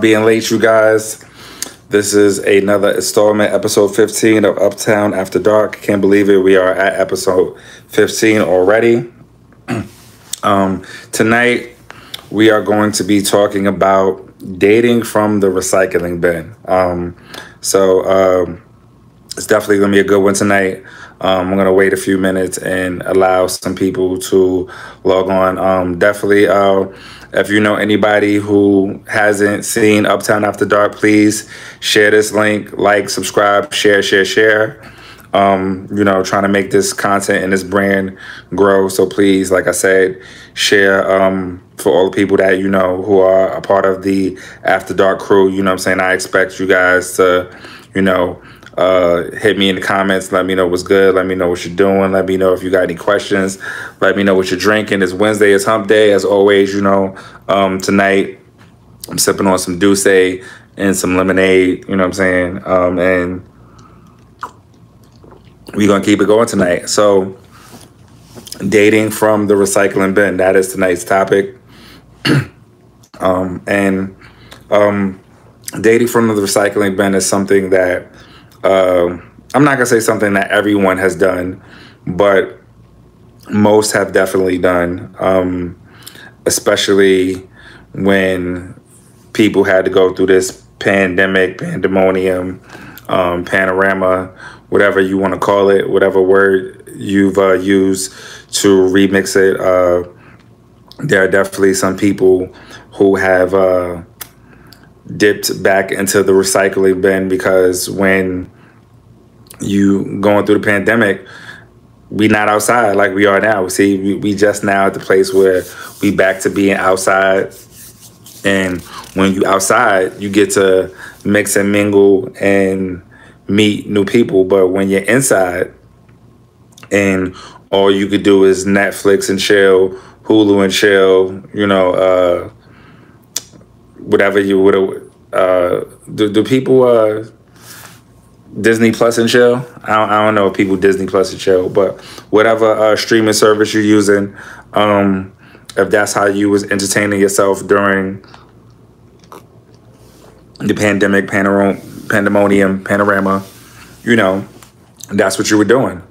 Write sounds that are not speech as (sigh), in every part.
being late, you guys. This is another installment, episode 15 of Uptown After Dark. Can't believe it. We are at episode 15 already. (clears throat) um, tonight, we are going to be talking about dating from the recycling bin. Um, so, um, it's definitely going to be a good one tonight. Um, I'm going to wait a few minutes and allow some people to log on. Um, definitely, uh, if you know anybody who hasn't seen Uptown After Dark, please share this link, like, subscribe, share, share, share. Um, you know, trying to make this content and this brand grow. So please, like I said, share um, for all the people that you know who are a part of the After Dark crew. You know I'm saying? I expect you guys to, you know, uh, hit me in the comments. Let me know what's good. Let me know what you're doing. Let me know if you got any questions. Let me know what you're drinking. It's Wednesday. It's hump day. As always, you know, um, tonight I'm sipping on some D'USSÉ and some lemonade. You know what I'm saying? Um, and we're going to keep it going tonight. So dating from the recycling bin. That is tonight's topic. (clears throat) um, and um, dating from the recycling bin is something that uh, I'm not gonna say something that everyone has done, but most have definitely done, um, especially when people had to go through this pandemic, pandemonium, um, panorama, whatever you want to call it, whatever word you've uh, used to remix it. Uh, there are definitely some people who have uh, dipped back into the recycling bin because when you going through the pandemic, we not outside like we are now. See, we, we just now at the place where we back to being outside. And when you outside, you get to mix and mingle and meet new people. But when you're inside and all you could do is Netflix and chill, Hulu and chill, you know, uh, whatever you would have. Uh, do, do people uh, Disney Plus and chill? I don't, I don't know if people Disney Plus and chill, but whatever uh, streaming service you're using, um, if that's how you was entertaining yourself during the pandemic, pandemonium, panorama, you know, that's what you were doing.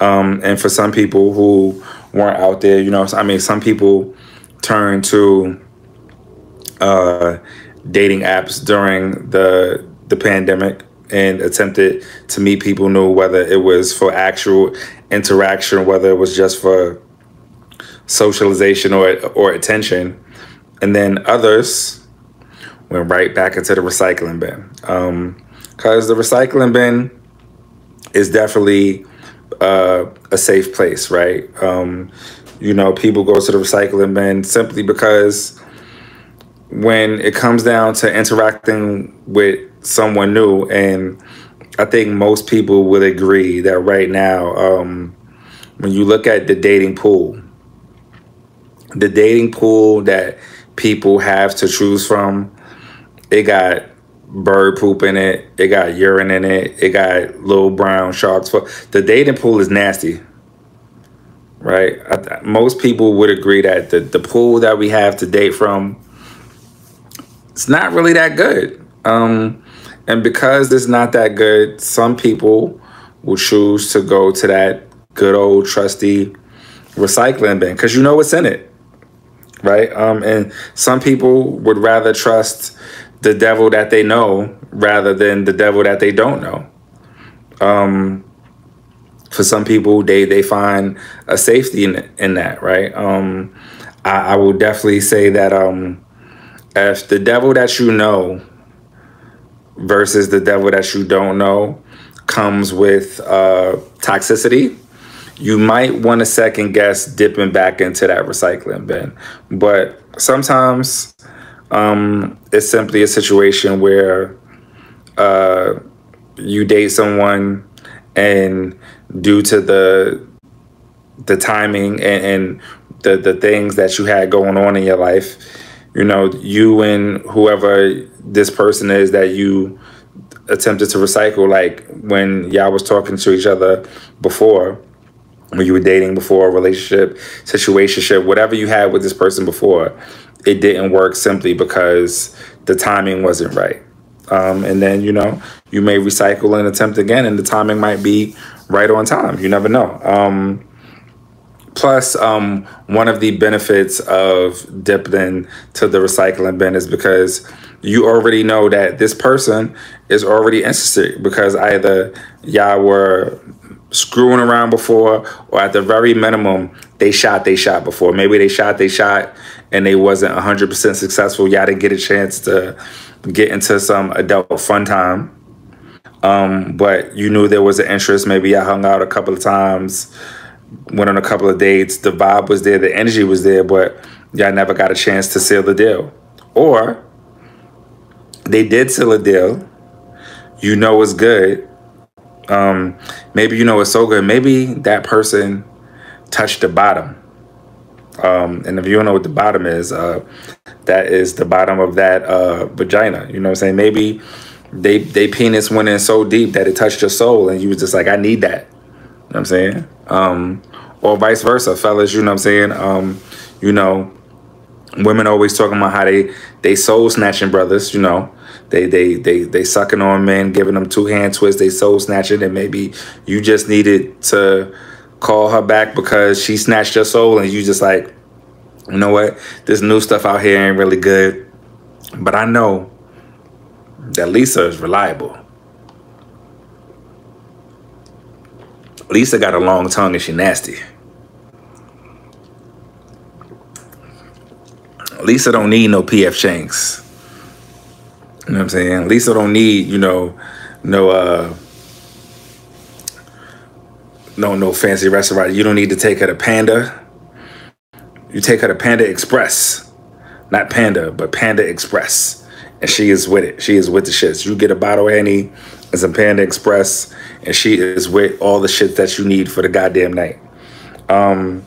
Um, and for some people who weren't out there, you know, I mean, some people turned to uh, dating apps during the the pandemic and attempted to meet people new, whether it was for actual interaction, whether it was just for socialization or or attention, and then others went right back into the recycling bin. Because um, the recycling bin is definitely uh, a safe place, right? Um, you know, people go to the recycling bin simply because when it comes down to interacting with someone new, and I think most people would agree that right now, um, when you look at the dating pool, the dating pool that people have to choose from, it got bird poop in it, it got urine in it, it got little brown sharks. The dating pool is nasty, right? I, most people would agree that the the pool that we have to date from, it's not really that good. Um, and because it's not that good, some people will choose to go to that good old trusty recycling bin because you know what's in it, right? Um, and some people would rather trust the devil that they know rather than the devil that they don't know. Um, for some people, they they find a safety in in that, right? Um, I, I will definitely say that um, if the devil that you know versus the devil that you don't know comes with uh, toxicity, you might want to second guess dipping back into that recycling bin. But sometimes um, it's simply a situation where uh, you date someone and due to the the timing and, and the the things that you had going on in your life, you know, you and whoever this person is that you attempted to recycle, like when y'all was talking to each other before, when you were dating before, relationship, situationship, whatever you had with this person before, it didn't work simply because the timing wasn't right. Um, and then, you know, you may recycle and attempt again, and the timing might be right on time. You never know. Um, plus, um, one of the benefits of dipping to the recycling bin is because you already know that this person is already interested because either y'all were screwing around before or at the very minimum they shot they shot before. Maybe they shot they shot and they wasn't 100% successful. Y'all didn't get a chance to get into some adult fun time. Um, but you knew there was an interest. Maybe i hung out a couple of times went on a couple of dates the vibe was there the energy was there but y'all never got a chance to seal the deal or they did seal a deal you know it's good um, maybe you know it's so good. Maybe that person touched the bottom. Um, and if you don't know what the bottom is, uh, that is the bottom of that uh, vagina. You know what I'm saying? Maybe they they penis went in so deep that it touched your soul, and you was just like, I need that. You know what I'm saying? Um, or vice versa, fellas. You know what I'm saying? Um, you know, women always talking about how they they soul snatching brothers. You know, they they they they sucking on men, giving them two hand twists, they soul snatching, and maybe you just needed to call her back because she snatched your soul, and you just like, you know what, this new stuff out here ain't really good, but I know that Lisa is reliable. Lisa got a long tongue and she nasty. Lisa don't need no PF Chang's. You know what I'm saying? Lisa don't need, you know, no uh no no fancy restaurant. You don't need to take her to Panda. You take her to Panda Express. Not Panda, but Panda Express. And she is with it. She is with the shits. You get a bottle of As a Panda Express, and she is with all the shit that you need for the goddamn night. Um,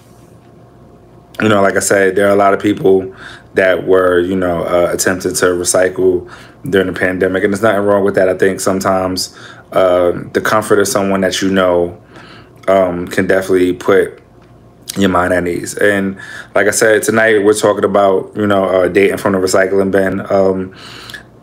you know, like I said, there are a lot of people that were, you know, uh, attempting to recycle during the pandemic. And there's nothing wrong with that. I think sometimes uh, the comfort of someone that you know um, can definitely put your mind at ease. And like I said, tonight we're talking about, you know, uh, dating from the recycling bin. Um,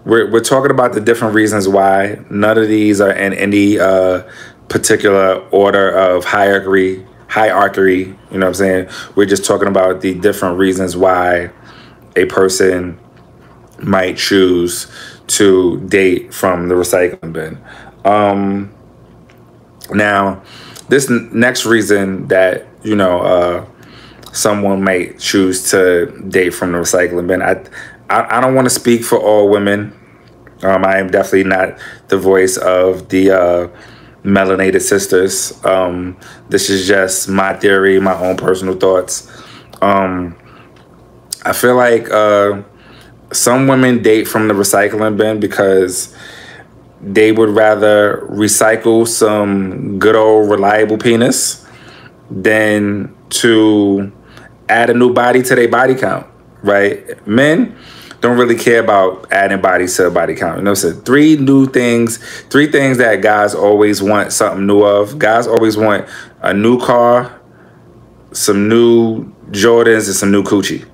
we're, we're talking about the different reasons why none of these are in any uh, particular order of hierarchy hierarchy you know what i'm saying we're just talking about the different reasons why a person might choose to date from the recycling bin. Um, now, this n- next reason that you know uh, someone might choose to date from the recycling bin, I I, I don't want to speak for all women. Um, I am definitely not the voice of the uh, melanated sisters. Um, this is just my theory, my own personal thoughts. Um, I feel like uh, some women date from the recycling bin because they would rather recycle some good old reliable penis than to add a new body to their body count, right? Men don't really care about adding bodies to a body count. You know, so three new things, three things that guys always want something new of. Guys always want a new car, some new Jordans, and some new coochie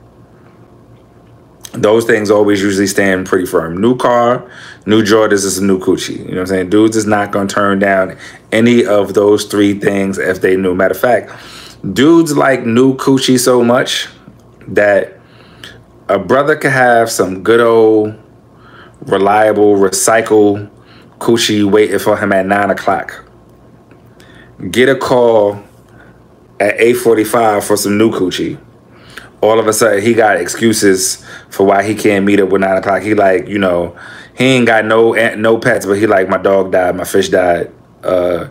those things always usually stand pretty firm. New car, new Jordans is a new coochie. You know what I'm saying? Dudes is not gonna turn down any of those three things if they knew. Matter of fact, dudes like new coochie so much that a brother could have some good old reliable recycle coochie waiting for him at nine o'clock. Get a call at 8:45 for some new coochie all of a sudden he got excuses for why he can't meet up with nine o'clock. He like, you know, he ain't got no no pets, but he like my dog died, my fish died. Uh,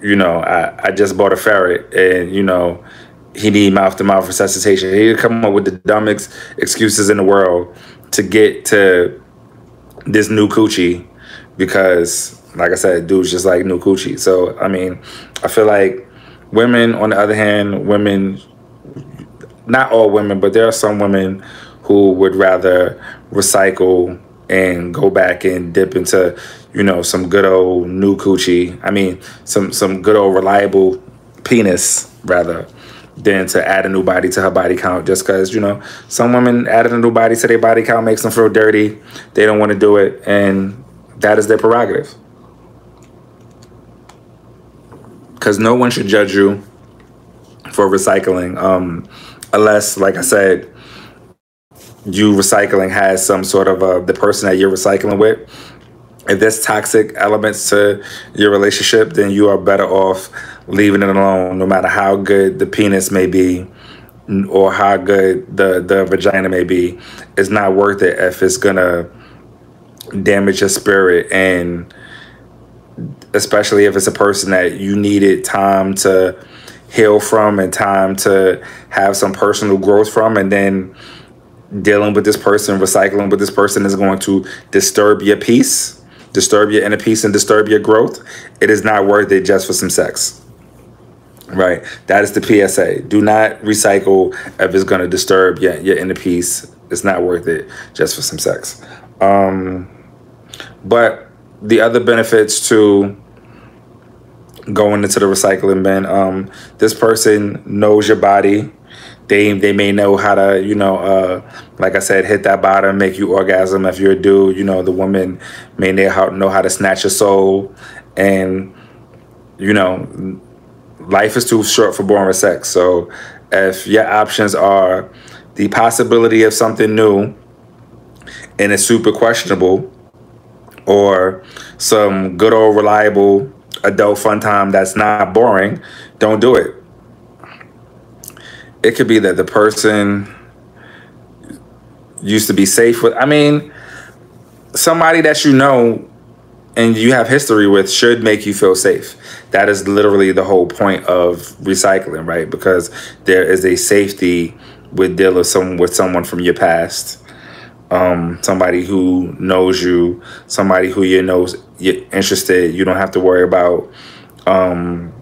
you know, I, I just bought a ferret and you know, he need mouth to mouth resuscitation. He come up with the dumbest excuses in the world to get to this new coochie because like I said, dude's just like new coochie. So I mean, I feel like women on the other hand, women not all women, but there are some women who would rather recycle and go back and dip into, you know, some good old new coochie. I mean, some some good old reliable penis rather than to add a new body to her body count just because you know some women added a new body to their body count makes them feel dirty. They don't want to do it and that is their prerogative. Because no one should judge you for recycling um, unless like i said you recycling has some sort of a, the person that you're recycling with if there's toxic elements to your relationship then you are better off leaving it alone, no matter how good the penis may be or how good the, the vagina may be. It's not worth it if it's gonna damage your spirit and especially if it's a person that you needed time to heal from and time to have some personal growth from and then dealing with this person recycling with this person is going to disturb your peace disturb your inner peace and disturb your growth it is not worth it just for some sex Right. That is the PSA. Do not recycle if it's going to disturb your, your inner peace. It's not worth it just for some sex. Um, but the other benefits to going into the recycling bin, um, this person knows your body. They, they may know how to, you know, uh, like I said, hit that bottom, make you orgasm. If you're a dude, you know, the woman may know how, know how to snatch your soul. And, you know, life is too short for boring sex. So if your options are the possibility of something new and it's super questionable, or some good old reliable adult fun time that's not boring, don't do it. It could be that the person used to be safe with, I mean, somebody that you know and you have history with should make you feel safe. That is literally the whole point of recycling, right? Because there is a safety with dealing with some with someone from your past, um, somebody who knows you, somebody who you knows you're interested. You don't have to worry about um,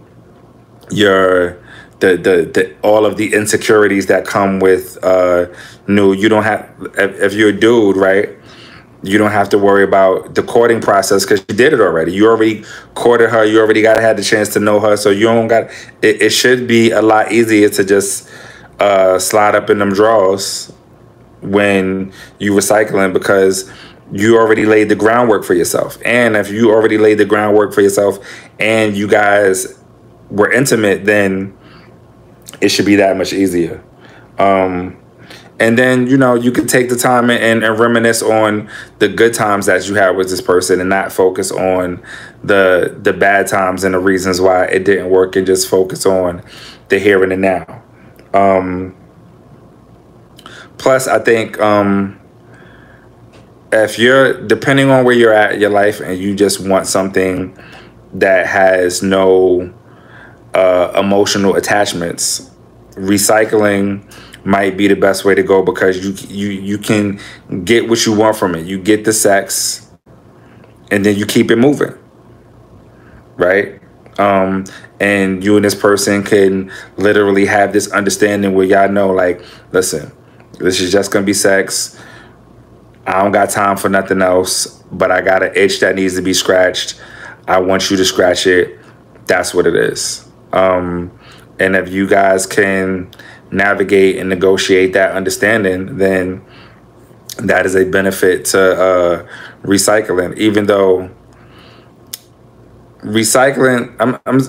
your the, the the all of the insecurities that come with uh, new. You don't have if, if you're a dude, right? you don't have to worry about the courting process because you did it already. You already courted her. You already got had the chance to know her. So you don't got. It, it should be a lot easier to just uh, slide up in them drawers when you recycling because you already laid the groundwork for yourself. And if you already laid the groundwork for yourself and you guys were intimate, then it should be that much easier. Um, and then you know you can take the time and, and, reminisce on the good times that you had with this person and not focus on the the bad times and the reasons why it didn't work and just focus on the here and the now um, plus i think um, if you're depending on where you're at in your life and you just want something that has no uh, emotional attachments recycling might be the best way to go because you you you can get what you want from it. You get the sex, and then you keep it moving, right? Um, and you and this person can literally have this understanding where y'all know, like, listen, this is just gonna be sex. I don't got time for nothing else, but I got an itch that needs to be scratched. I want you to scratch it. That's what it is. Um, and if you guys can navigate and negotiate that understanding, then that is a benefit to uh, recycling. Even though recycling, I'm, I'm,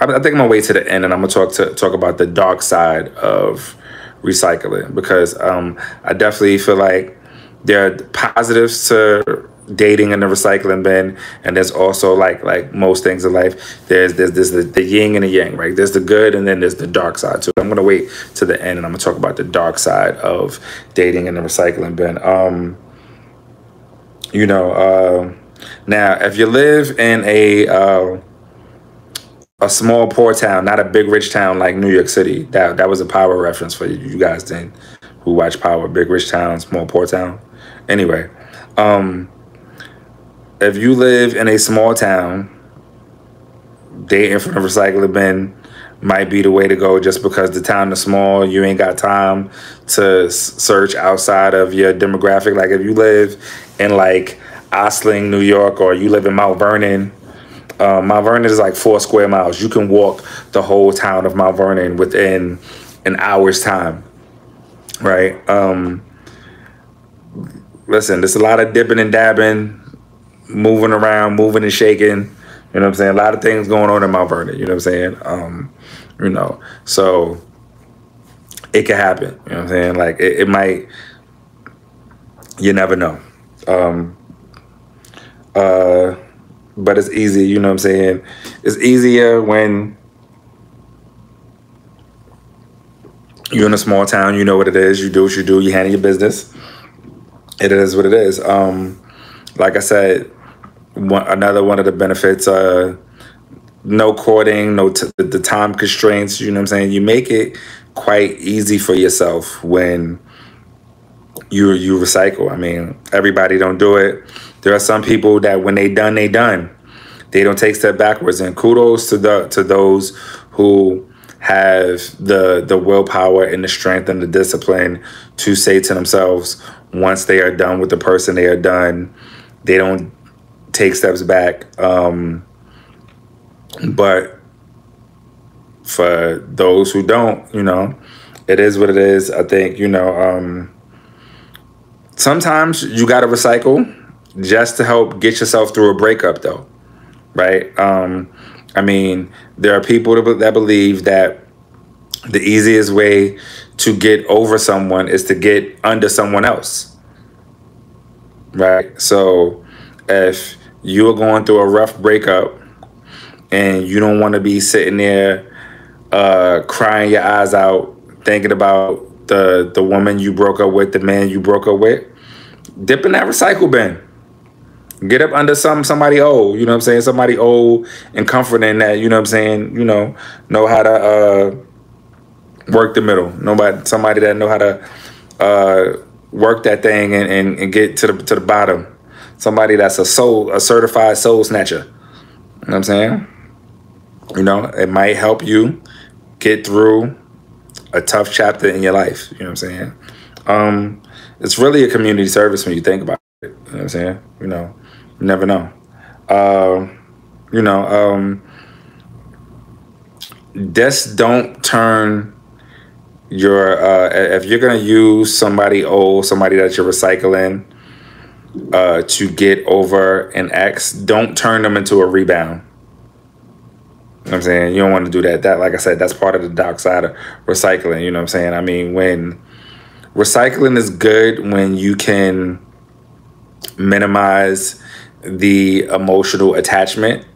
I think I'm gonna wait to the end, and I'm gonna talk to talk about the dark side of recycling because um, I definitely feel like there are positives to dating in the recycling bin and there's also like like most things in life there's there's, there's the, the yin and the yang right? There's the good and then there's the dark side so i'm gonna wait to the end and i'm gonna talk about the dark side of dating in the recycling bin. Um you know uh now if you live in a uh a small poor town not a big rich town like new york city that that was a power reference for you, guys then who watch power? Big rich town small poor town? Anyway um if you live in a small town, dating from the recycling bin might be the way to go just because the town is small. You ain't got time to search outside of your demographic. Like if you live in like Ossining, New York, or you live in Mount Vernon, Um, Mount Vernon is like four square miles. You can walk the whole town of Mount Vernon within an hour's time, right? Um, listen, there's a lot of dipping and dabbing, moving around, moving and shaking. You know what I'm saying? A lot of things going on in Mount Vernon. You know what I'm saying? Um, you know, so it could happen. You know what I'm saying? Like it, it might. You never know. Um, uh, but it's easy. You know what I'm saying? It's easier when you're in a small town. You know what it is. You do what you do. You handle your business. It is what it is. Um, like I said, one, another one of the benefits. Uh, no courting, no t- the time constraints. You know what I'm saying? You make it quite easy for yourself when you you recycle. I mean, everybody don't do it. There are some people that when they done, they done. They don't take step backwards. And kudos to the to those who have the the willpower and the strength and the discipline to say to themselves, once they are done with the person, they are done. They don't take steps back. Um, but for those who don't, you know, it is what it is. I think, you know, um, sometimes you got to recycle just to help get yourself through a breakup, though, right? Um, I mean, there are people that believe that the easiest way to get over someone is to get under someone else, right? So if you are going through a rough breakup and you don't want to be sitting there uh, crying your eyes out, thinking about the the woman you broke up with, the man you broke up with, dip in that recycle bin. Get up under some somebody old, you know what I'm saying? Somebody old and comforting that, you know what I'm saying, you know, know how to uh, work the middle. Nobody somebody that know how to uh, work that thing and, and, and get to the to the bottom. Somebody that's a soul, a certified soul snatcher. You know what I'm saying? You know, it might help you get through a tough chapter in your life. You know what I'm saying? Um, it's really a community service when you think about it. You know what I'm saying? You know, you never know. Uh, you know, um, just don't turn your uh, if you're gonna use somebody old, somebody that you're recycling uh, to get over an ex, don't turn them into a rebound. You know I'm saying? You don't want to do that. That, like I said, that's part of the dark side of recycling. You know what I'm saying? I mean, when recycling is good when you can minimize the emotional attachment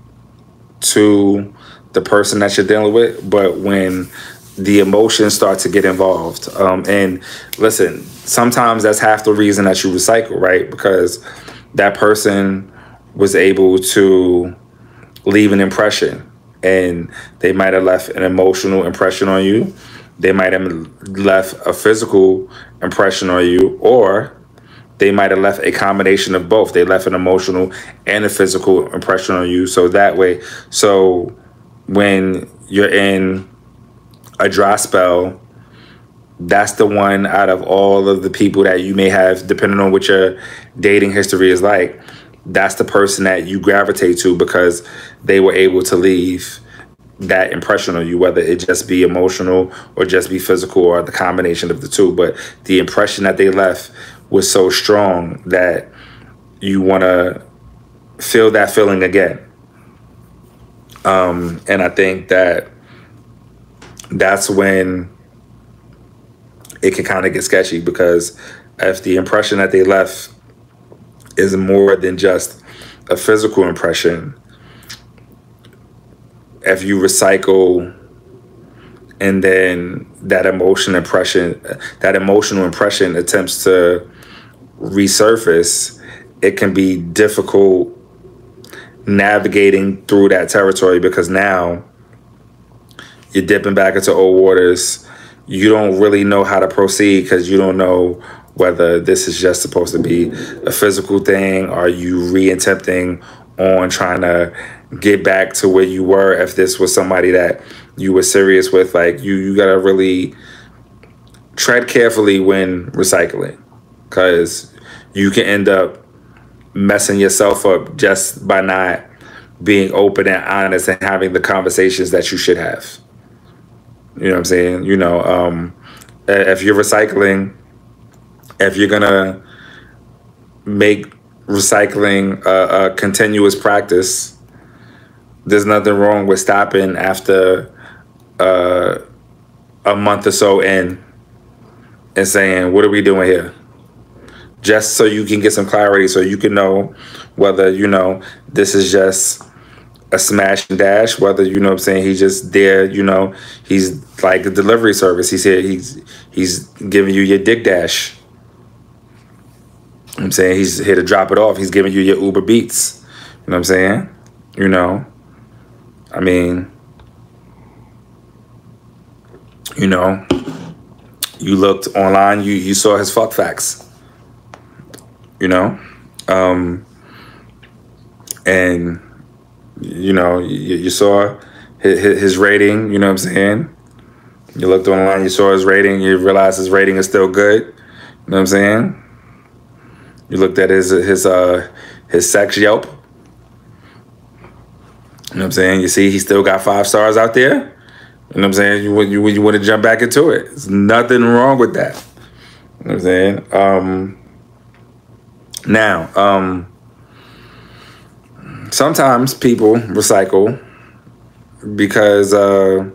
to the person that you're dealing with, but when the emotions start to get involved. Um, and listen, sometimes that's half the reason that you recycle, right? Because that person was able to leave an impression and they might have left an emotional impression on you. They might have left a physical impression on you, or they might have left a combination of both. They left an emotional and a physical impression on you. So that way, so when you're in a dry spell, that's the one out of all of the people that you may have, depending on what your dating history is like, that's the person that you gravitate to because they were able to leave that impression on you, whether it just be emotional or just be physical or the combination of the two. But the impression that they left was so strong that you want to feel that feeling again. Um, and I think that that's when it can kind of get sketchy because if the impression that they left is more than just a physical impression, if you recycle and then that emotion impression, that emotional impression attempts to resurface, it can be difficult navigating through that territory because now you're dipping back into old waters. You don't really know how to proceed because you don't know whether this is just supposed to be a physical thing. Are you re-attempting on trying to get back to where you were if this was somebody that you were serious with? Like you, you gotta really tread carefully when recycling because you can end up messing yourself up just by not being open and honest and having the conversations that you should have. You know what I'm saying? You know, um, if you're recycling, if you're gonna make recycling a, a continuous practice, there's nothing wrong with stopping after uh, a month or so in and saying, "What are we doing here?" Just so you can get some clarity, so you can know whether you know this is just a smash and dash, whether you know what I'm saying he's just there, you know, he's like a delivery service. He said he's he's giving you your dick dash. I'm saying he's here to drop it off. He's giving you your Uber Beats. You know what I'm saying? You know, I mean, you know, you looked online, you you saw his fuck facts. You know, um, and you know, you, you saw his, his rating. You know what I'm saying? You looked online, you saw his rating, you realized his rating is still good. You know what I'm saying? You looked at his his uh his sex Yelp. You know what I'm saying? You see, he still got five stars out there. You know what I'm saying? You you you want to jump back into it? There's nothing wrong with that. You know what I'm saying? Um, now, um, sometimes people recycle because, uh,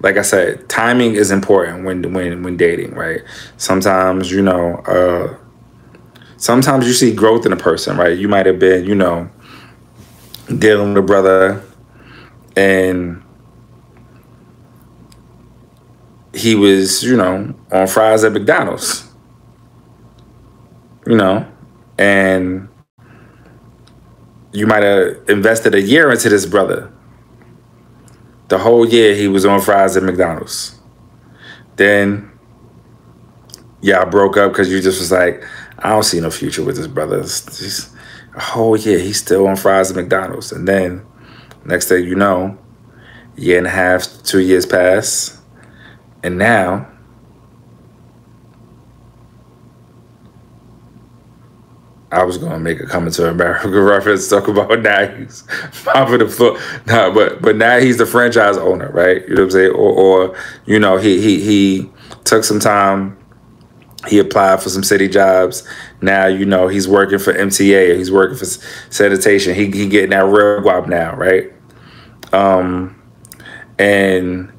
like I said, timing is important when when when dating, right? Sometimes you know. Uh, sometimes you see growth in a person, right? You might have been, you know, dealing with a brother and he was, you know, on fries at McDonald's. You know, and you might have invested a year into this brother. The whole year he was on fries at McDonald's. Then y'all broke up because you just was like, I don't see no future with this brother. He's, whole year he's still on fries at McDonald's. And then next thing you know, year and a half, two years pass, and now I was gonna make a Coming to America (laughs) reference, talk about now he's popping the floor. Nah, but but now he's the franchise owner, right? You know what I'm saying? Or, or you know, he he he took some time. He applied for some city jobs. Now you know he's working for MTA. He's working for sanitation. He he getting that real guap now, right? Um, and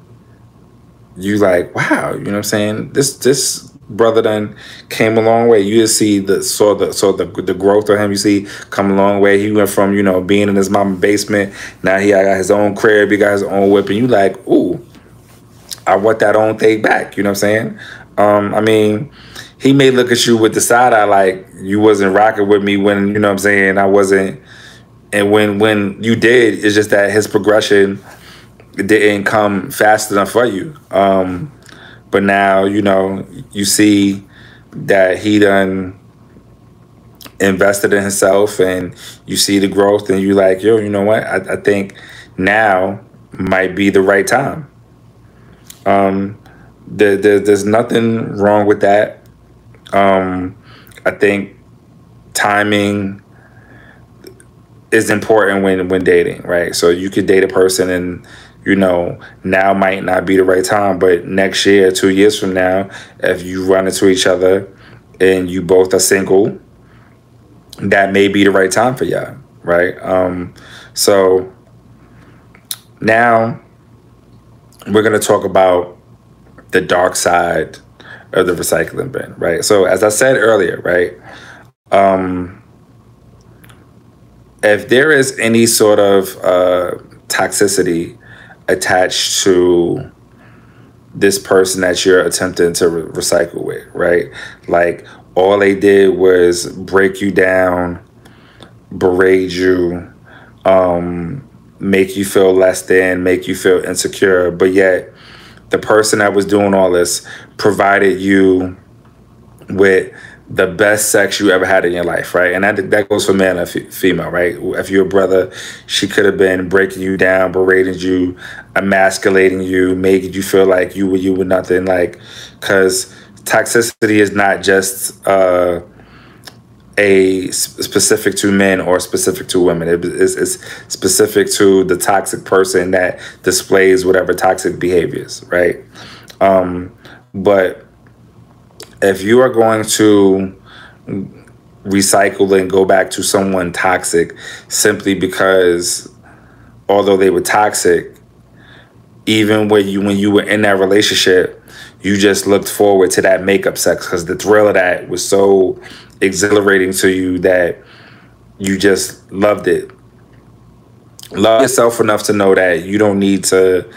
you like, wow, you know what I'm saying? This this brother then came a long way. You see the saw the saw the the growth of him. You see come a long way. He went from you know being in his mama's basement. Now he got his own crib. He got his own whip, and you like, ooh, I want that own thing back. You know what I'm saying? Um, I mean, he may look at you with the side eye like you wasn't rocking with me when you know what I'm saying. I wasn't, and when when you did, it's just that his progression didn't come fast enough for you. Um, but now, you know, you see that he done invested in himself and you see the growth and you like, yo, you know what? I, I think now might be the right time. Um, there, there, there's nothing wrong with that. Um, I think timing is important when when dating, right? So you could date a person and you know, now might not be the right time, but next year, two years from now, if you run into each other and you both are single, that may be the right time for y'all, right? Um, so now we're to talk about the dark side of the recycling bin, right? So as I said earlier, right? Um, if there is any sort of uh, toxicity attached to this person that you're attempting to re- recycle with, right? Like all they did was break you down, berate you, um, make you feel less than, make you feel insecure, but yet the person that was doing all this provided you with the best sex you ever had in your life, right? And that that goes for man and f- female, right? If you're a brother, she could have been breaking you down, berating you, emasculating you, making you feel like you were you were nothing, like because toxicity is not just uh, a specific to men or specific to women. It is it's specific to the toxic person that displays whatever toxic behaviors, right? Um, but if you are going to recycle and go back to someone toxic simply because although they were toxic, even when you when you were in that relationship, you just looked forward to that makeup sex because the thrill of that was so exhilarating to you that you just loved it. Love yourself enough to know that you don't need to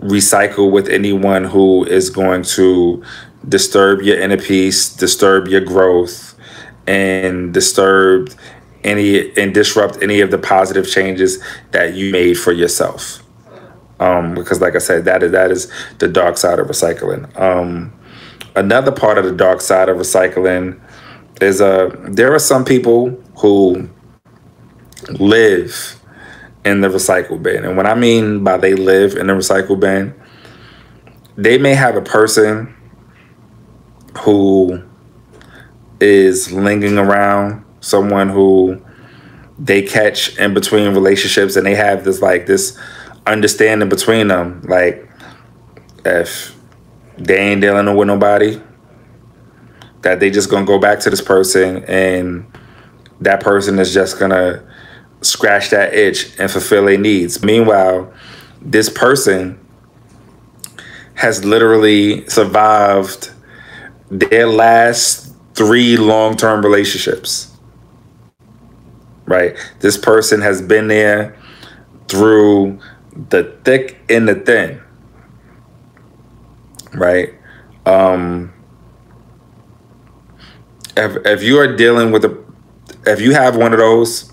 recycle with anyone who is going to disturb your inner peace, disturb your growth, and disturb any and disrupt any of the positive changes that you made for yourself. Um, because like I said, that is that is the dark side of recycling. Um, another part of the dark side of recycling is uh there are some people who live in the recycle bin. And what I mean by they live in the recycle bin, they may have a person who is lingering around, someone who they catch in between relationships and they have this like this understanding between them. Like if they ain't dealing with nobody, that they just gonna go back to this person and that person is just gonna scratch that itch and fulfill their needs. Meanwhile, this person has literally survived their last three long term relationships. Right? This person has been there through the thick and the thin. Right? Um, if, if you are dealing with a, if you have one of those,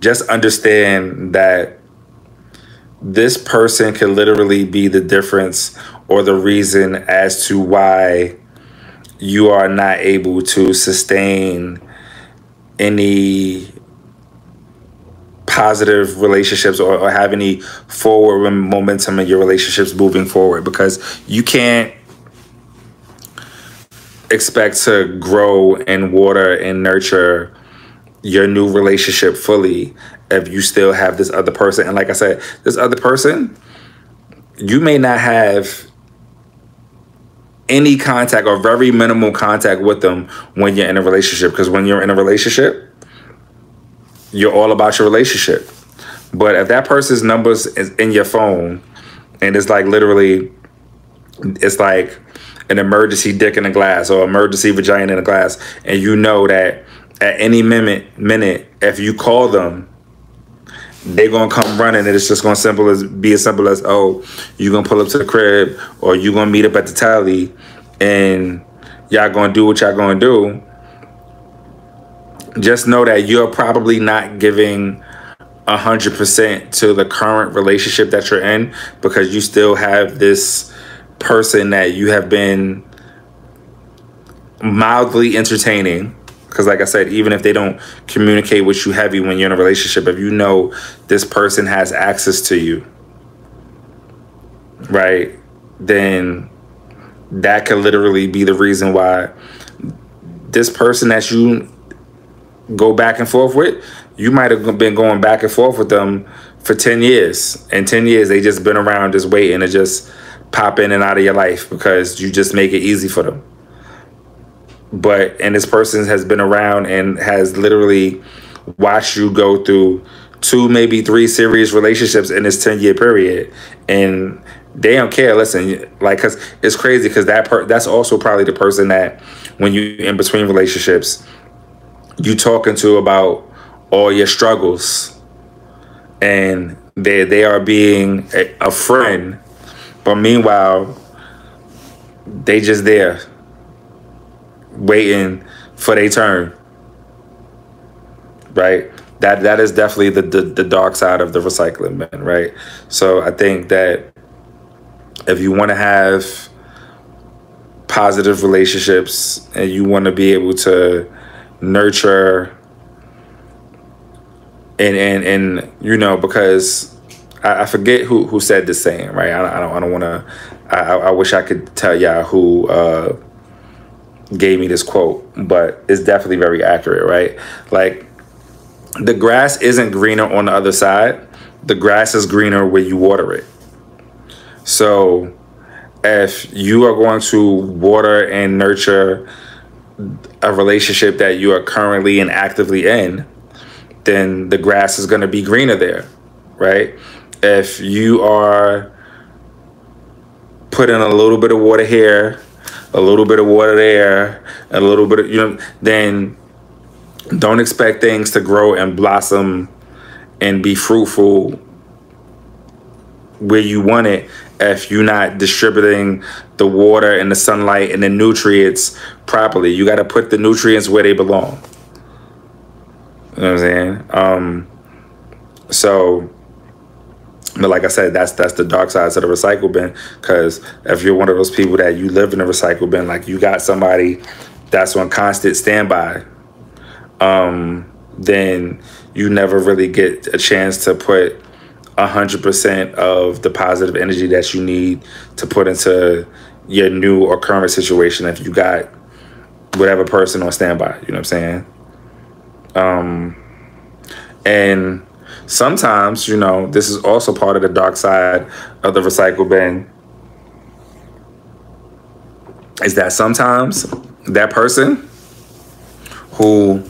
just understand that this person can literally be the difference or the reason as to why you are not able to sustain any positive relationships or, or have any forward momentum in your relationships moving forward because you can't expect to grow and water and nurture your new relationship fully if you still have this other person. And like I said, this other person, you may not have any contact or very minimal contact with them when you're in a relationship. Because when you're in a relationship, you're all about your relationship. But if that person's numbers is in your phone and it's like literally, it's like an emergency dick in a glass or emergency vagina in a glass, and you know that at any minute, minute, if you call them, they're gonna come running and it's just gonna simple as be as simple as oh you're gonna pull up to the crib or you're gonna meet up at the tally and y'all gonna do what y'all gonna do. Just know that you're probably not giving a hundred percent to the current relationship that you're in because you still have this person that you have been mildly entertaining because, like I said, even if they don't communicate with you heavy when you're in a relationship, if you know this person has access to you, right, then that could literally be the reason why this person that you go back and forth with, you might have been going back and forth with them for 10 years. And 10 years, they just been around just waiting to just pop in and out of your life because you just make it easy for them but and this person has been around and has literally watched you go through two maybe three serious relationships in this 10 year period. And they don't care. Listen like because it's crazy because that per- that's also probably the person that when you in between relationships you talking to about all your struggles. And they they are being a, a friend but meanwhile they just there waiting for their turn. Right? That that is definitely the, the, the dark side of the recycling bin, right? So I think that if you want to have positive relationships and you want to be able to nurture and and and you know because I, I forget who who said this saying right I, I don't I don't want to I, I wish I could tell y'all who uh gave me this quote, but it's definitely very accurate, right? Like the grass isn't greener on the other side. The grass is greener where you water it. So if you are going to water and nurture a relationship that you are currently and actively in, then the grass is going to be greener there, right? If you are putting a little bit of water here, a little bit of water there, a little bit of, you know, then don't expect things to grow and blossom and be fruitful where you want it if you're not distributing the water and the sunlight and the nutrients properly. You got to put the nutrients where they belong. You know what I'm saying? Um, so, but like I said, that's that's the dark side of the recycle bin. Because if you're one of those people that you live in a recycle bin, like you got somebody that's on constant standby, um, then you never really get a chance to put 100% of the positive energy that you need to put into your new or current situation if you got whatever person on standby. You know what I'm saying? Um, and sometimes, you know, this is also part of the dark side of the recycle bin. Is that sometimes that person who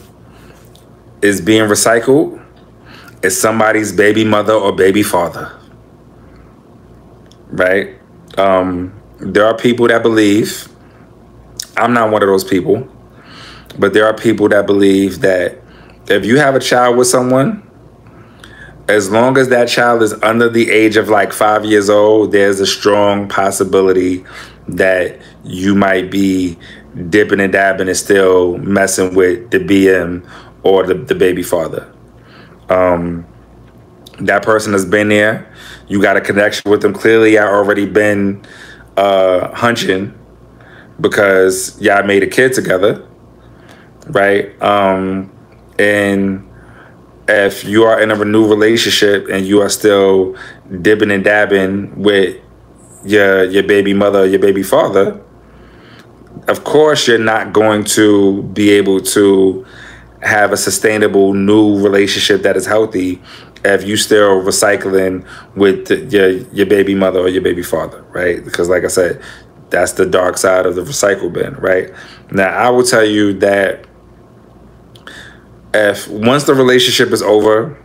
is being recycled is somebody's baby mother or baby father. Right? Um, there are people that believe, I'm not one of those people, but there are people that believe that if you have a child with someone, as long as that child is under the age of like five years old, there's a strong possibility that you might be dipping and dabbing and still messing with the BM or the, the baby father. Um, that person has been there. You got a connection with them. Clearly, I already been uh, hunching because y'all made a kid together, right? Um, and if you are in a new relationship and you are still dipping and dabbing with your your baby mother, your baby father, of course you're not going to be able to have a sustainable new relationship that is healthy if you still recycling with your your baby mother or your baby father, right? Because like I said, that's the dark side of the recycle bin, right? Now I will tell you that if once the relationship is over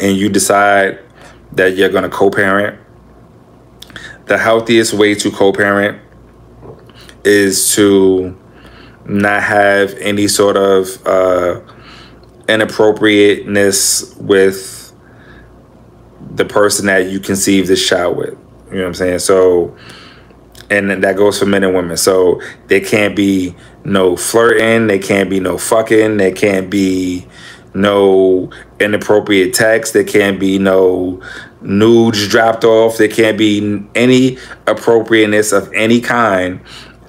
and you decide that you're going to co-parent, the healthiest way to co-parent is to not have any sort of uh, inappropriateness with the person that you conceive this child with. You know what I'm saying? So, and that goes for men and women. So there can't be no flirting, there can't be no fucking, there can't be no inappropriate text, there can't be no nudes dropped off, there can't be any appropriateness of any kind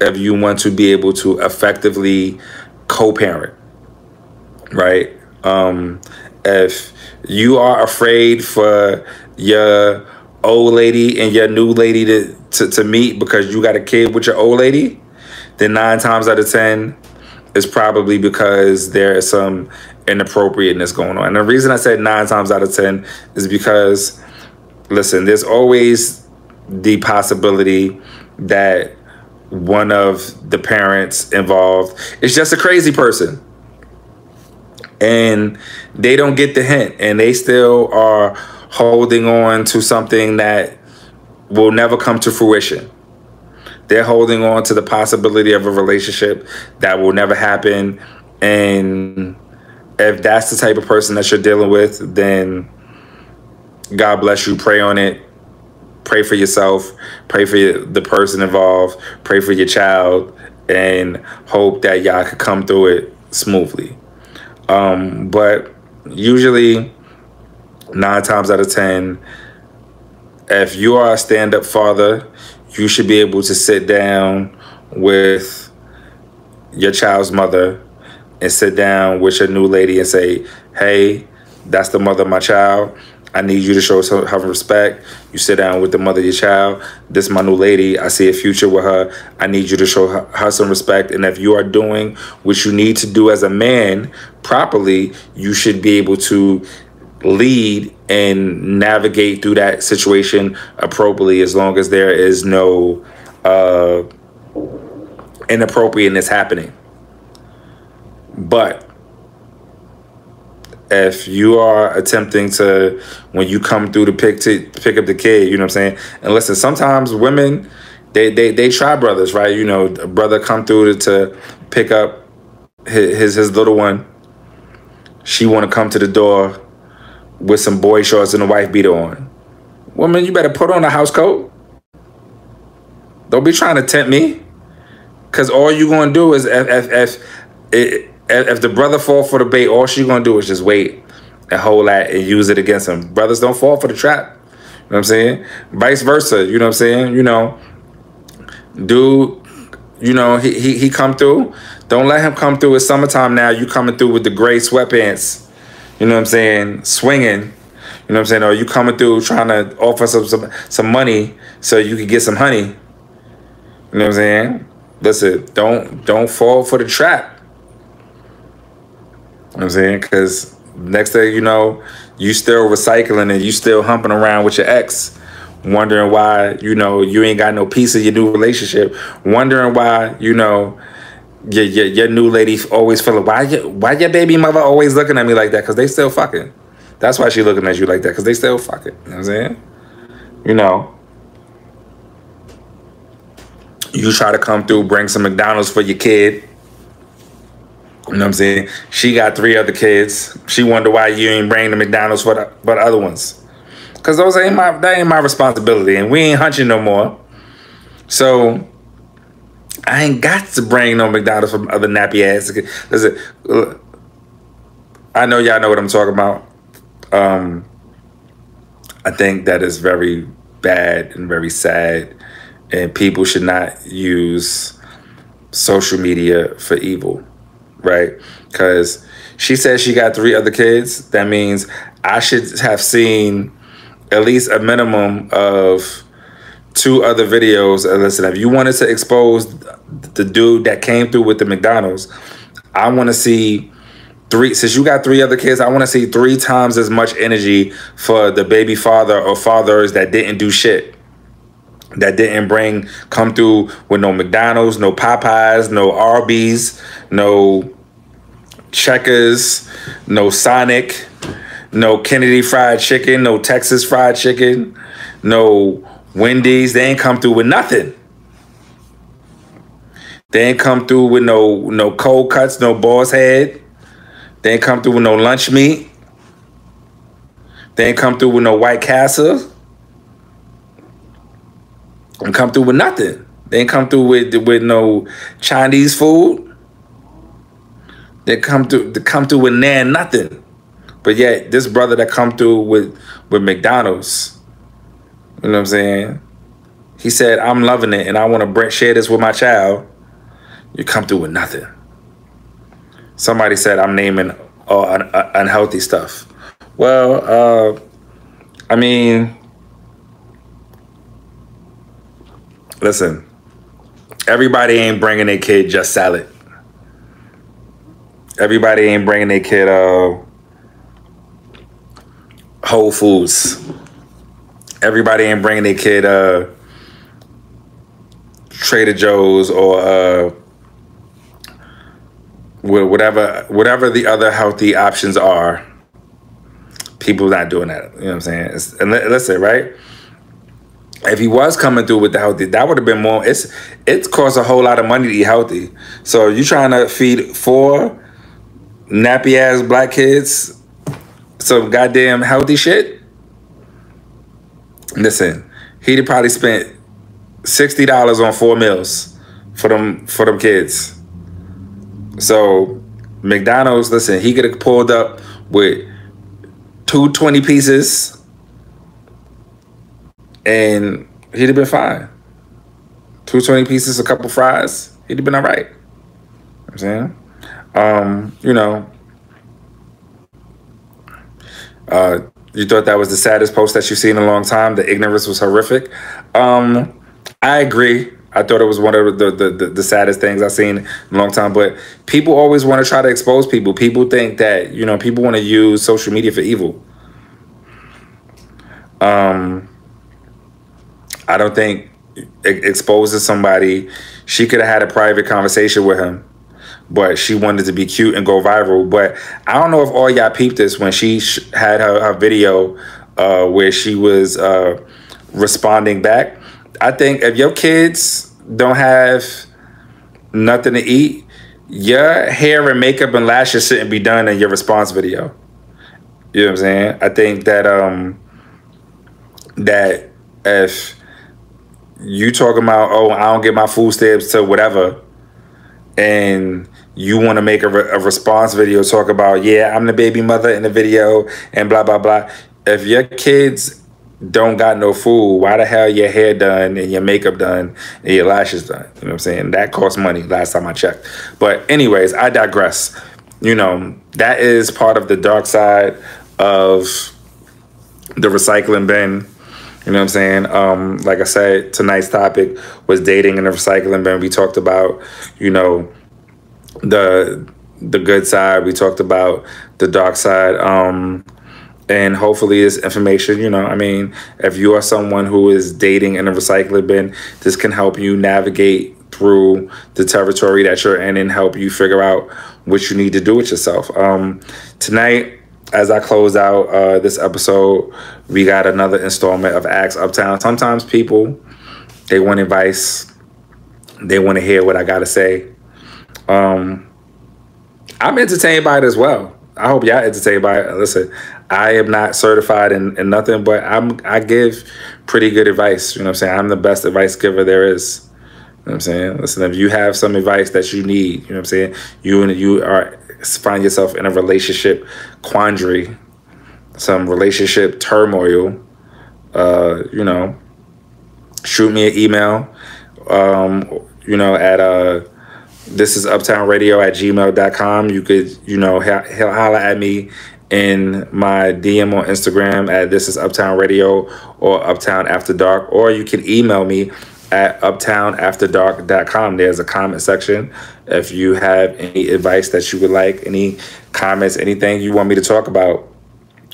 if you want to be able to effectively co-parent right um if you are afraid for your old lady and your new lady to, to, to meet because you got a kid with your old lady then nine times out of ten it's probably because there is some inappropriateness going on and the reason i said nine times out of ten is because listen there's always the possibility that one of the parents involved is just a crazy person. And they don't get the hint and they still are holding on to something that will never come to fruition. They're holding on to the possibility of a relationship that will never happen. And if that's the type of person that you're dealing with, then God bless you. Pray on it pray for yourself, pray for the person involved, pray for your child, and hope that y'all could come through it smoothly. Um, but usually, nine times out of ten, if you are a stand up father, you should be able to sit down with your child's mother and sit down with your new lady and say, hey, that's the mother of my child. I need you to show some respect. You sit down with the mother of your child. This is my new lady. I see a future with her. I need you to show her, her some respect. And if you are doing what you need to do as a man properly, you should be able to lead and navigate through that situation appropriately as long as there is no uh, inappropriateness happening. But if you are attempting to when you come through to pick to pick up the kid, you know what I'm saying? And listen, sometimes women they they, they try brothers, right? You know, a brother come through to, to pick up his, his his little one. She want to come to the door with some boy shorts and a wife beater on. Woman, you better put on a house coat. Don't be trying to tempt me. Cause all you gonna do is if if if, if the brother fall for the bait, all she gonna do is just wait and hold that and use it against him. Brothers don't fall for the trap. You know what I'm saying? Vice versa. You know what I'm saying? You know, dude, you know, he he, he come through. Don't let him come through. It's summertime now. You coming through with the gray sweatpants. You know what I'm saying? Swinging. You know what I'm saying? Or you coming through trying to offer some some, some money so you can get some honey. You know what I'm saying? listen, don't don't fall for the trap. You know what I'm saying? Because next thing you know, you still recycling and you still humping around with your ex, wondering why, you know, you ain't got no piece of your new relationship, wondering why, you know, your, your, your new lady always feeling, why, your, why your baby mother always looking at me like that? Because they still fucking. That's why she looking at you like that, because they still fucking. You know what I'm saying? You know, you try to come through, bring some McDonald's for your kid. You know what I'm saying? She got three other kids. She wonder why you ain't bring the McDonald's for the, for the other ones. Cause those ain't my that ain't my responsibility, and we ain't hunching no more. So I ain't got to bring no McDonald's from other nappy ass. Listen, I know y'all know what I'm talking about. Um, I think that is very bad and very sad and people should not use social media for evil, right? Because she says she got three other kids. That means I should have seen at least a minimum of two other videos. And listen, if you wanted to expose the dude that came through with the McDonald's, I want to see three. Since you got three other kids, I want to see three times as much energy for the baby father or fathers that didn't do shit that didn't bring come through with no McDonald's, no Popeyes, no Arby's, no Checkers, no Sonic, no Kennedy Fried Chicken, no Texas Fried Chicken, no Wendy's. They ain't come through with nothing. They ain't come through with no no cold cuts, no Boar's Head. They ain't come through with no lunch meat. They ain't come through with no White Castle and come through with nothing. They ain't come through with with no Chinese food. They come through they come through with nan nothing. But yet this brother that come through with with McDonald's, you know what I'm saying? He said, "I'm loving it, and I want to share this with my child." You come through with nothing. Somebody said I'm naming uh, un- unhealthy stuff. Well, uh, I mean, Listen, everybody ain't bringing their kid just salad. Everybody ain't bringing their kid uh, Whole Foods. Everybody ain't bringing their kid uh, Trader Joe's or uh, whatever whatever the other healthy options are. People not doing that. You know what I'm saying? It's, and listen, right? if he was coming through with the healthy, that would have been more. It's it costs a whole lot of money to eat healthy. So you trying to feed four nappy ass black kids some goddamn healthy shit? Listen, he'd probably spent sixty dollars on four meals for them for them kids. So McDonald's, listen, he could have pulled up with two 20 pieces and he'd have been fine. Two twenty pieces, a couple fries, he'd have been all right. I'm saying, um, you know, uh, you thought that was the saddest post that you've seen in a long time. The ignorance was horrific. Um, I agree. I thought it was one of the, the, the, the, saddest things I've seen in a long time. But people always want to try to expose people. People think that, you know, people want to use social media for evil. Um, I don't think exposing somebody, she could have had a private conversation with him, but she wanted to be cute and go viral. But I don't know if all y'all peeped this when she had her, her video uh, where she was uh, responding back I think if your kids don't have nothing to eat, your hair and makeup and lashes shouldn't be done in your response video. You know what I'm saying? I think that um that if you talking about oh I don't get my food stamps to whatever, and you want to make a, re- a response video talk about yeah I'm the baby mother in the video and blah blah blah. If your kids don't got no food, why the hell your hair done and your makeup done and your lashes done? You know what I'm saying? That costs money last time I checked. But anyways, I digress. You know, that is part of the dark side of the recycling bin. You know what I'm saying? Um, like I said, tonight's topic was dating in the recycling bin. We talked about, you know, the the good side. We talked about the dark side. Um, and hopefully this information you know i mean if you are someone who is dating in a recycling bin this can help you navigate through the territory that you're in and help you figure out what you need to do with yourself um, tonight as i close out uh, this episode we got another installment of ask uptown sometimes people they want advice they want to hear what i gotta say um, i'm entertained by it as well I hope y'all entertained by it. Listen, I am not certified in, in nothing, but I'm I give pretty good advice. You know what I'm saying? I'm the best advice giver there is. You know what I'm saying? Listen, if you have some advice that you need, you know what I'm saying? You and you are find yourself in a relationship quandary, some relationship turmoil, uh, you know, shoot me an email, um, you know, at uh this is uptown radio at gmail.com you could you know he'll holler at me in my dm on instagram at this is uptown radio or uptown after dark or you can email me at uptownafterdark.com there's a comment section. If you have any advice that you would like any comments anything you want me to talk about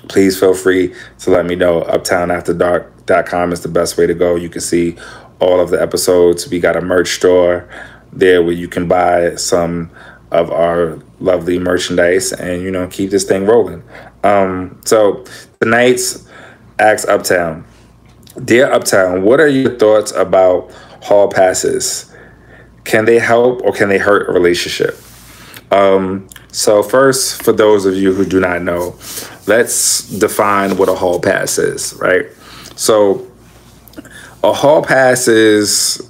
please feel free to let me know. uptownafterdark.com is the best way to go. You can see all of the episodes. We got a merch store there where you can buy some of our lovely merchandise and you know keep this thing rolling. Um, so tonight's Ask Uptown. Dear Uptown, what are your thoughts about hall passes? Can they help or can they hurt a relationship? Um, so first, for those of you who do not know, let's define what a hall pass is, right? So a hall pass is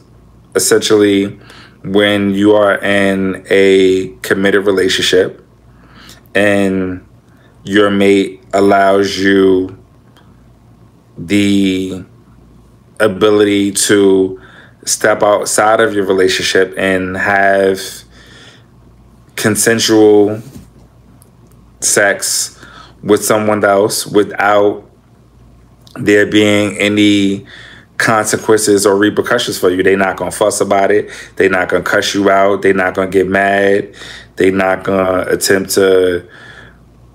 essentially when you are in a committed relationship and your mate allows you the ability to step outside of your relationship and have consensual sex with someone else without there being any consequences or repercussions for you. They're not gonna fuss about it. They're not gonna cuss you out. They're not gonna get mad. They're not gonna attempt to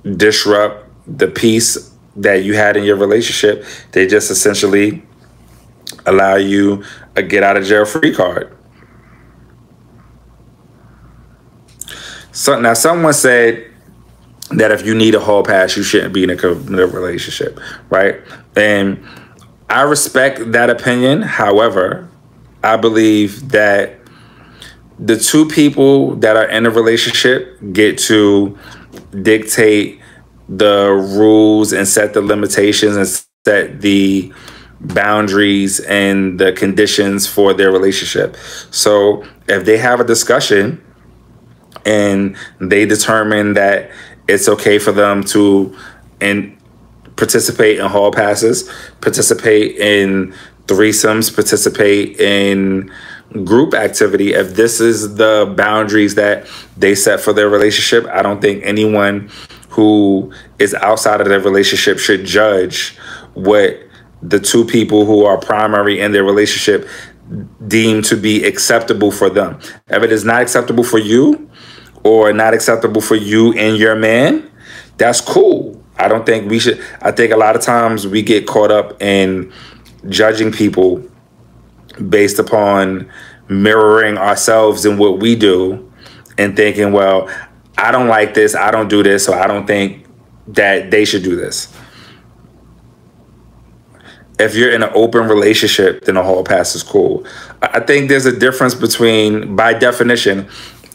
disrupt the peace that you had in your relationship. They just essentially allow you a get out of jail free card. So now someone said that if you need a hall pass, you shouldn't be in a relationship, right? And I respect that opinion. However, I believe that the two people that are in a relationship get to dictate the rules and set the limitations and set the boundaries and the conditions for their relationship. So if they have a discussion and they determine that it's okay for them to and participate in hall passes, participate in threesomes, participate in group activity, if this is the boundaries that they set for their relationship, I don't think anyone who is outside of their relationship should judge what the two people who are primary in their relationship deem to be acceptable for them. If it is not acceptable for you or not acceptable for you and your man, that's cool. I don't think we should I think a lot of times we get caught up in judging people based upon mirroring ourselves in what we do and thinking, well, I don't like this, I don't do this, so I don't think that they should do this. If you're in an open relationship, then a hall pass is cool. I think there's a difference between, by definition,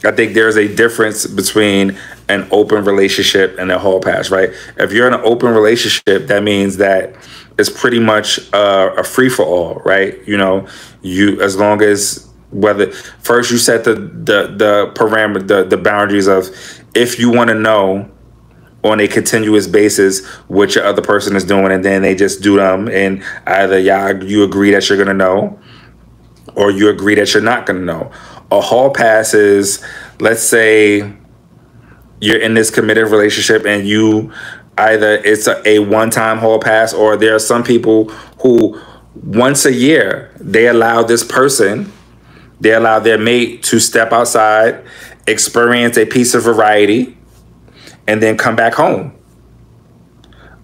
I think there's a difference between an open relationship and a hall pass, right? If you're in an open relationship, that means that it's pretty much uh, a free for all, right? You know, you as long as whether first you set the the the parameter the, the boundaries of if you want to know on a continuous basis what your other person is doing and then they just do them and either y'all you agree that you're gonna know or you agree that you're not gonna know a hall pass is let's say you're in this committed relationship and you either it's a, a one-time hall pass or there are some people who once a year they allow this person they allow their mate to step outside experience a piece of variety and then come back home.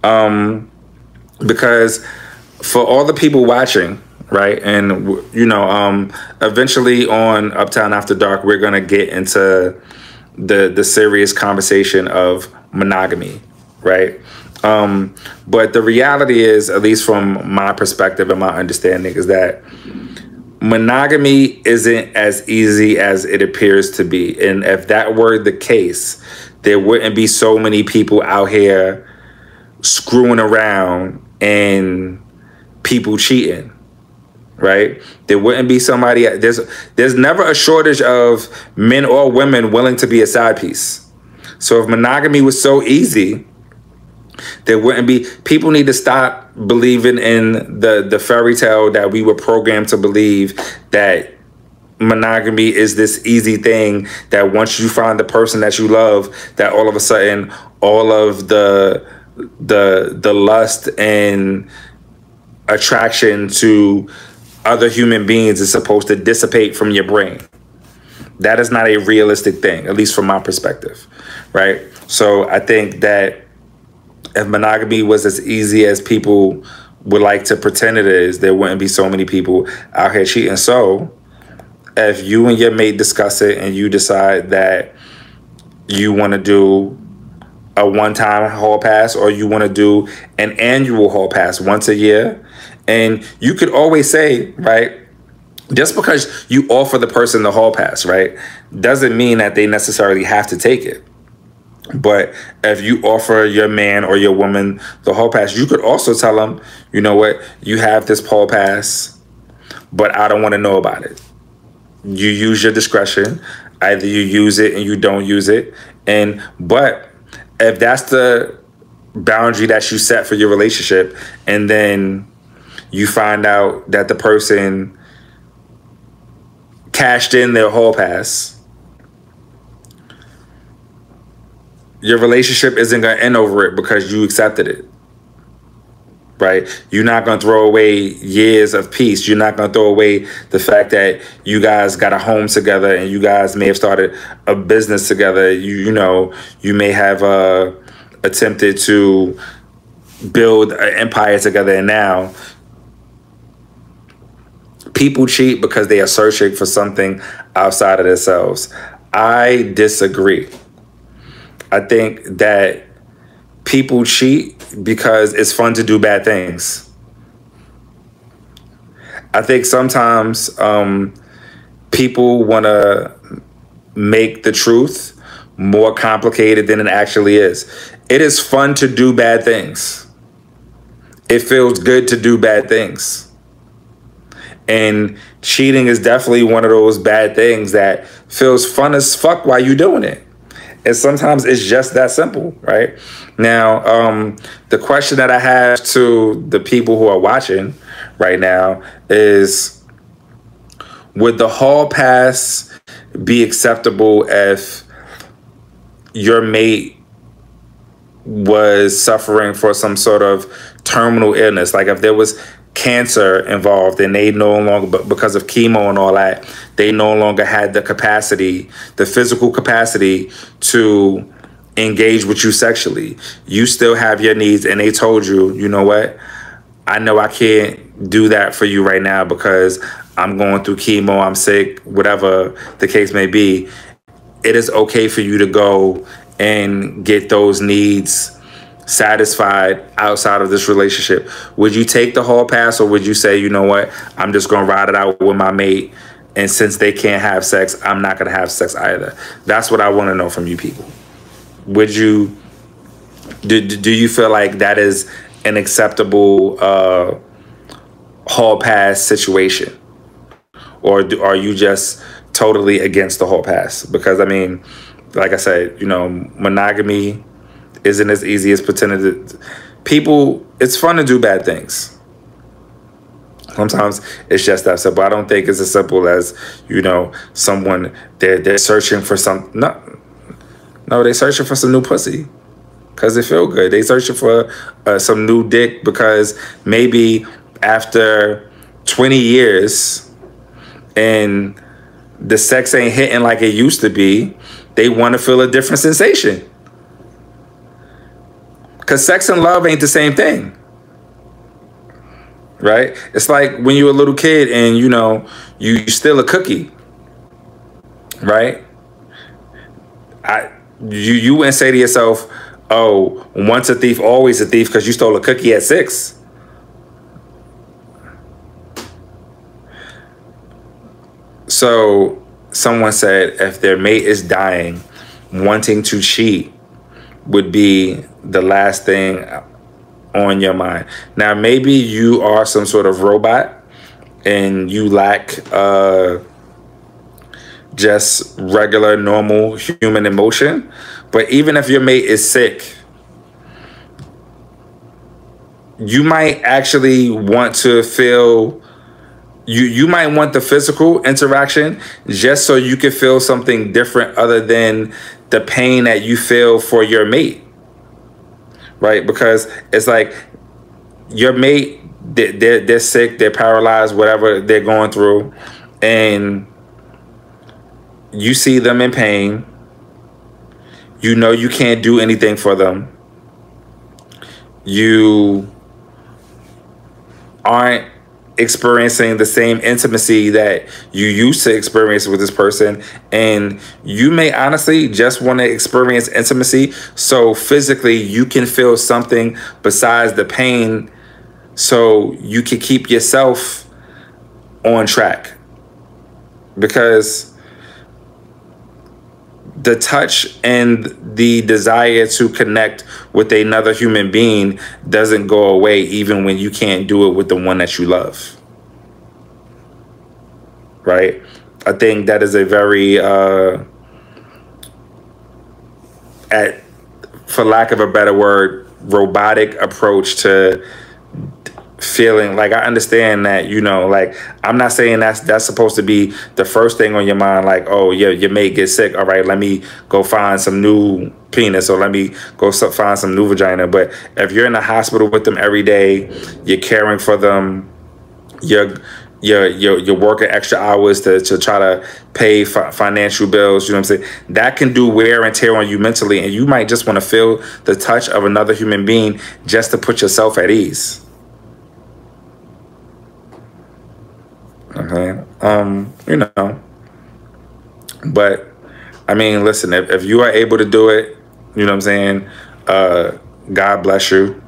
Um because for all the people watching right? And you know um eventually on uptown after dark we're gonna get into the the serious conversation of monogamy right? Um but the reality is at least from my perspective and my understanding is that monogamy isn't as easy as it appears to be. And if that were the case there wouldn't be so many people out here screwing around and people cheating right? There wouldn't be somebody there's there's never a shortage of men or women willing to be a side piece. So if monogamy was so easy there wouldn't be people need to stop believing in the the fairy tale that we were programmed to believe that monogamy is this easy thing that once you find the person that you love that all of a sudden all of the the the lust and attraction to other human beings is supposed to dissipate from your brain. That is not a realistic thing, at least from my perspective, right? So I think that if monogamy was as easy as people would like to pretend it is, there wouldn't be so many people out here cheating. So if you and your mate discuss it and you decide that you want to do a one-time hall pass or you want to do an annual hall pass once a year and you could always say right just because you offer the person the hall pass right doesn't mean that they necessarily have to take it. But if you offer your man or your woman the hall pass you could also tell them you know what you have this hall pass but i don't want to know about it. You use your discretion. Either you use it and you don't use it. And but if that's the boundary that you set for your relationship and then you find out that the person cashed in their hall pass your relationship isn't going to end over it because you accepted it right? You're not going to throw away years of peace. You're not going to throw away the fact that you guys got a home together and you guys may have started a business together. You you know you may have uh attempted to build an empire together and now people cheat because they are searching for something outside of themselves i disagree i think that people cheat because it's fun to do bad things. I think sometimes um, people want to make the truth more complicated than it actually is. It is fun to do bad things. It feels good to do bad things. And cheating is definitely one of those bad things that feels fun as fuck while you're doing it. And sometimes it's just that simple, right? Now, um, the question that I have to the people who are watching right now is would the hall pass be acceptable if your mate was suffering for some sort of terminal illness like if there was cancer involved and they no longer because of chemo and all that they no longer had the capacity the physical capacity to engage with you sexually. You still have your needs and they told you you know what? I know i can't do that for you right now because i'm going through chemo i'm sick whatever the case may be. It is okay for you to go and get those needs satisfied outside of this relationship, would you take the hall pass or would you say, you know what, I'm just gonna ride it out with my mate and since they can't have sex, I'm not gonna have sex either. That's what I want to know from you people. Would you do, do you feel like that is an acceptable uh, hall pass situation? Or do, are you just totally against the hall pass? Because I mean, like I said, you know, monogamy isn't as easy as pretending to people it's fun to do bad things. Sometimes it's just that simple. I don't think it's as simple as you know someone they're they're searching for some no no they're searching for some new pussy. Because they feel good. They searching for uh, some new dick because maybe after 20 years and the sex ain't hitting like it used to be they want to feel a different sensation because sex and love ain't the same thing. Right? It's like when you're a little kid and you know, you steal a cookie. Right? I you you wouldn't say to yourself, oh, once a thief, always a thief, because you stole a cookie at six. So someone said if their mate is dying, wanting to cheat would be the last thing on your mind. Now, maybe you are some sort of robot and you lack uh, just regular, normal human emotion. But even if your mate is sick, you might actually want to feel you you might want the physical interaction just so you can feel something different other than the pain that you feel for your mate right? Because it's like your mate, they're, they're sick, they're paralyzed, whatever they're going through, and you see them in pain. You know you can't do anything for them. You aren't experiencing the same intimacy that you used to experience with this person. And you may honestly just want to experience intimacy so physically you can feel something besides the pain so you can keep yourself on track. Because the touch and the desire to connect with another human being doesn't go away even when you can't do it with the one that you love. Right? I think that is a very uh at for lack of a better word, robotic approach to feeling like I understand that you know like I'm not saying that's that's supposed to be the first thing on your mind like oh yeah your mate gets sick all right let me go find some new penis or let me go find some new vagina but if you're in the hospital with them every day you're caring for them you're you're, you're, you're working extra hours to, to try to pay fi financial bills, you know what I'm saying? That can do wear and tear on you mentally, and you might just want to feel the touch of another human being just to put yourself at ease. Okay. Um, you know. But I mean, listen, if, if you are able to do it, you know what I'm saying? Uh, God bless you.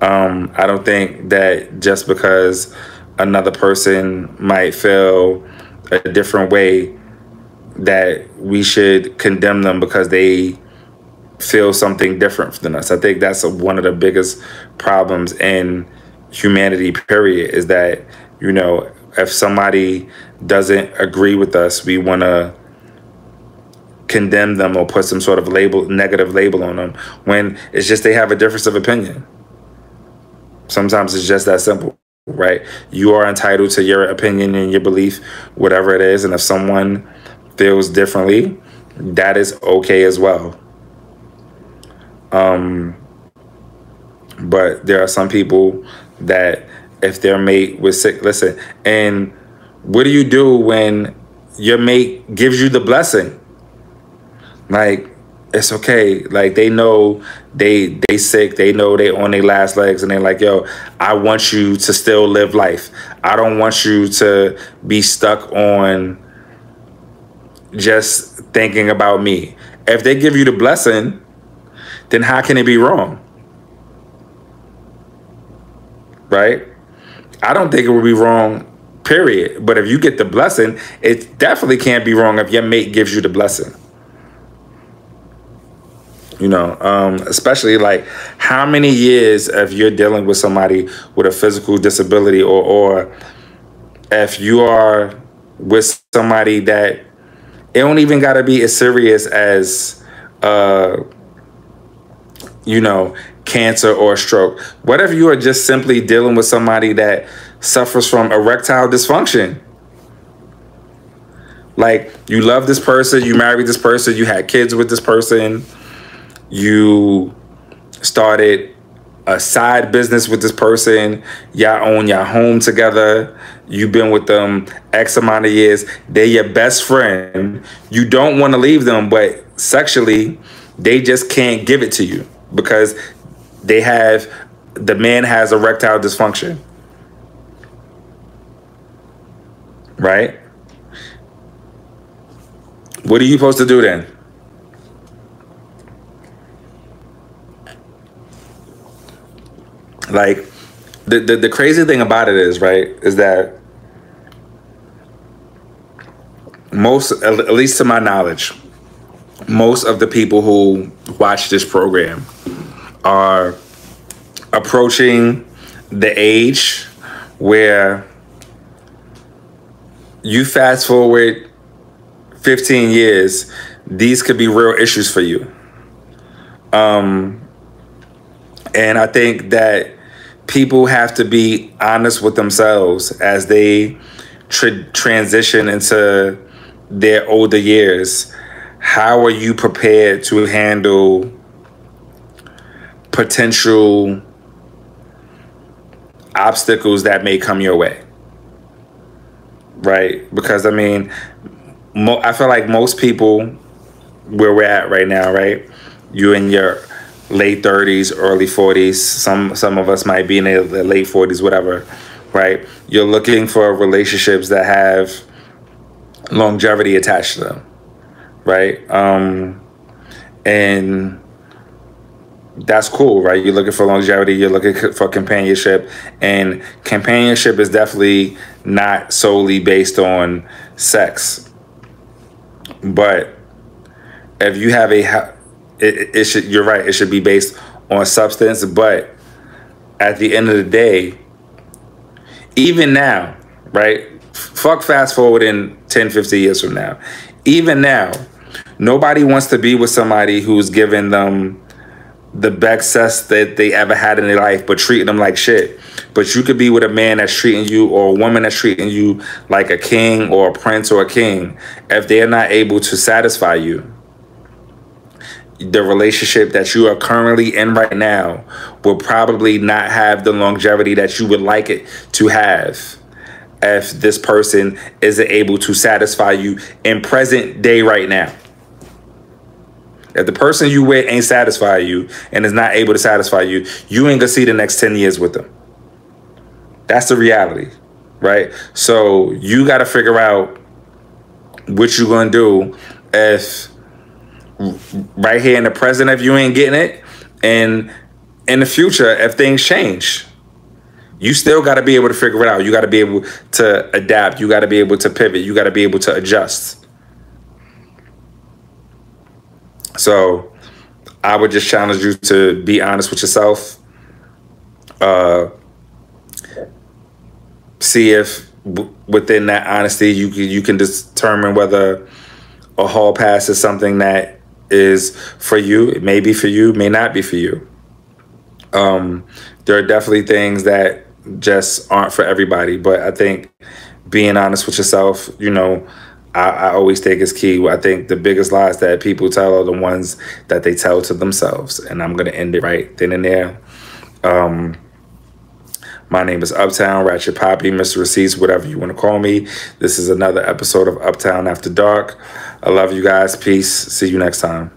Um, I don't think that just because another person might feel a different way that we should condemn them because they feel something different than us. I think that's one of the biggest problems in humanity period is that, you know, if somebody doesn't agree with us, we want to condemn them or put some sort of label, negative label on them when it's just they have a difference of opinion. Sometimes it's just that simple. right? You are entitled to your opinion and your belief, whatever it is. And if someone feels differently, that is okay as well. Um, but there are some people that if their mate was sick, listen, and what do you do when your mate gives you the blessing? Like, it's okay. Like they know they they sick. They know they on their last legs, and they're like, "Yo, I want you to still live life. I don't want you to be stuck on just thinking about me." If they give you the blessing, then how can it be wrong? Right? I don't think it would be wrong, period. But if you get the blessing, it definitely can't be wrong if your mate gives you the blessing you know um, especially like how many years if you're dealing with somebody with a physical disability or or if you are with somebody that it don't even got to be as serious as uh you know cancer or stroke what if you are just simply dealing with somebody that suffers from erectile dysfunction like you love this person you married this person you had kids with this person you started a side business with this person, y'all own your home together, you've been with them X amount of years, they're your best friend. You don't want to leave them, but sexually, they just can't give it to you because they have the man has erectile dysfunction. Right? What are you supposed to do then? Like the, the the crazy thing about it is, right, is that most at least to my knowledge, most of the people who watch this program are approaching the age where you fast forward 15 years, these could be real issues for you. Um, and I think that people have to be honest with themselves as they tra- transition into their older years. How are you prepared to handle potential obstacles that may come your way? Right? Because I mean, mo- I feel like most people where we're at right now, right? You in your late 30s, early 40s. Some some of us might be in the late 40s, whatever, right? You're looking for relationships that have longevity attached to them, right? Um, and that's cool, right? You're looking for longevity, you're looking for companionship, and companionship is definitely not solely based on sex. But if you have a it, it should you're right it should be based on substance but at the end of the day even now right fuck fast forward in 10 50 years from now even now nobody wants to be with somebody who's giving them the best sex that they ever had in their life but treating them like shit but you could be with a man that's treating you or a woman that's treating you like a king or a prince or a king if they're not able to satisfy you the relationship that you are currently in right now will probably not have the longevity that you would like it to have if this person isn't able to satisfy you in present day right now. If the person you with ain't satisfy you and is not able to satisfy you, you ain't gonna see the next 10 years with them. That's the reality, right? So you gotta figure out what you're gonna do if right here in the present if you ain't getting it and in the future if things change you still got to be able to figure it out you got to be able to adapt you got to be able to pivot you got to be able to adjust so i would just challenge you to be honest with yourself uh see if w- within that honesty you can you can determine whether a hall pass is something that is for you. It may be for you, may not be for you. Um, there are definitely things that just aren't for everybody. But I think being honest with yourself, you know, I, I always think is key. I think the biggest lies that people tell are the ones that they tell to themselves. And I'm going to end it right then and there. Um, my name is Uptown, Ratchet Poppy, Mr. Receipts, whatever you want to call me. This is another episode of Uptown After Dark. I love you guys. Peace. See you next time.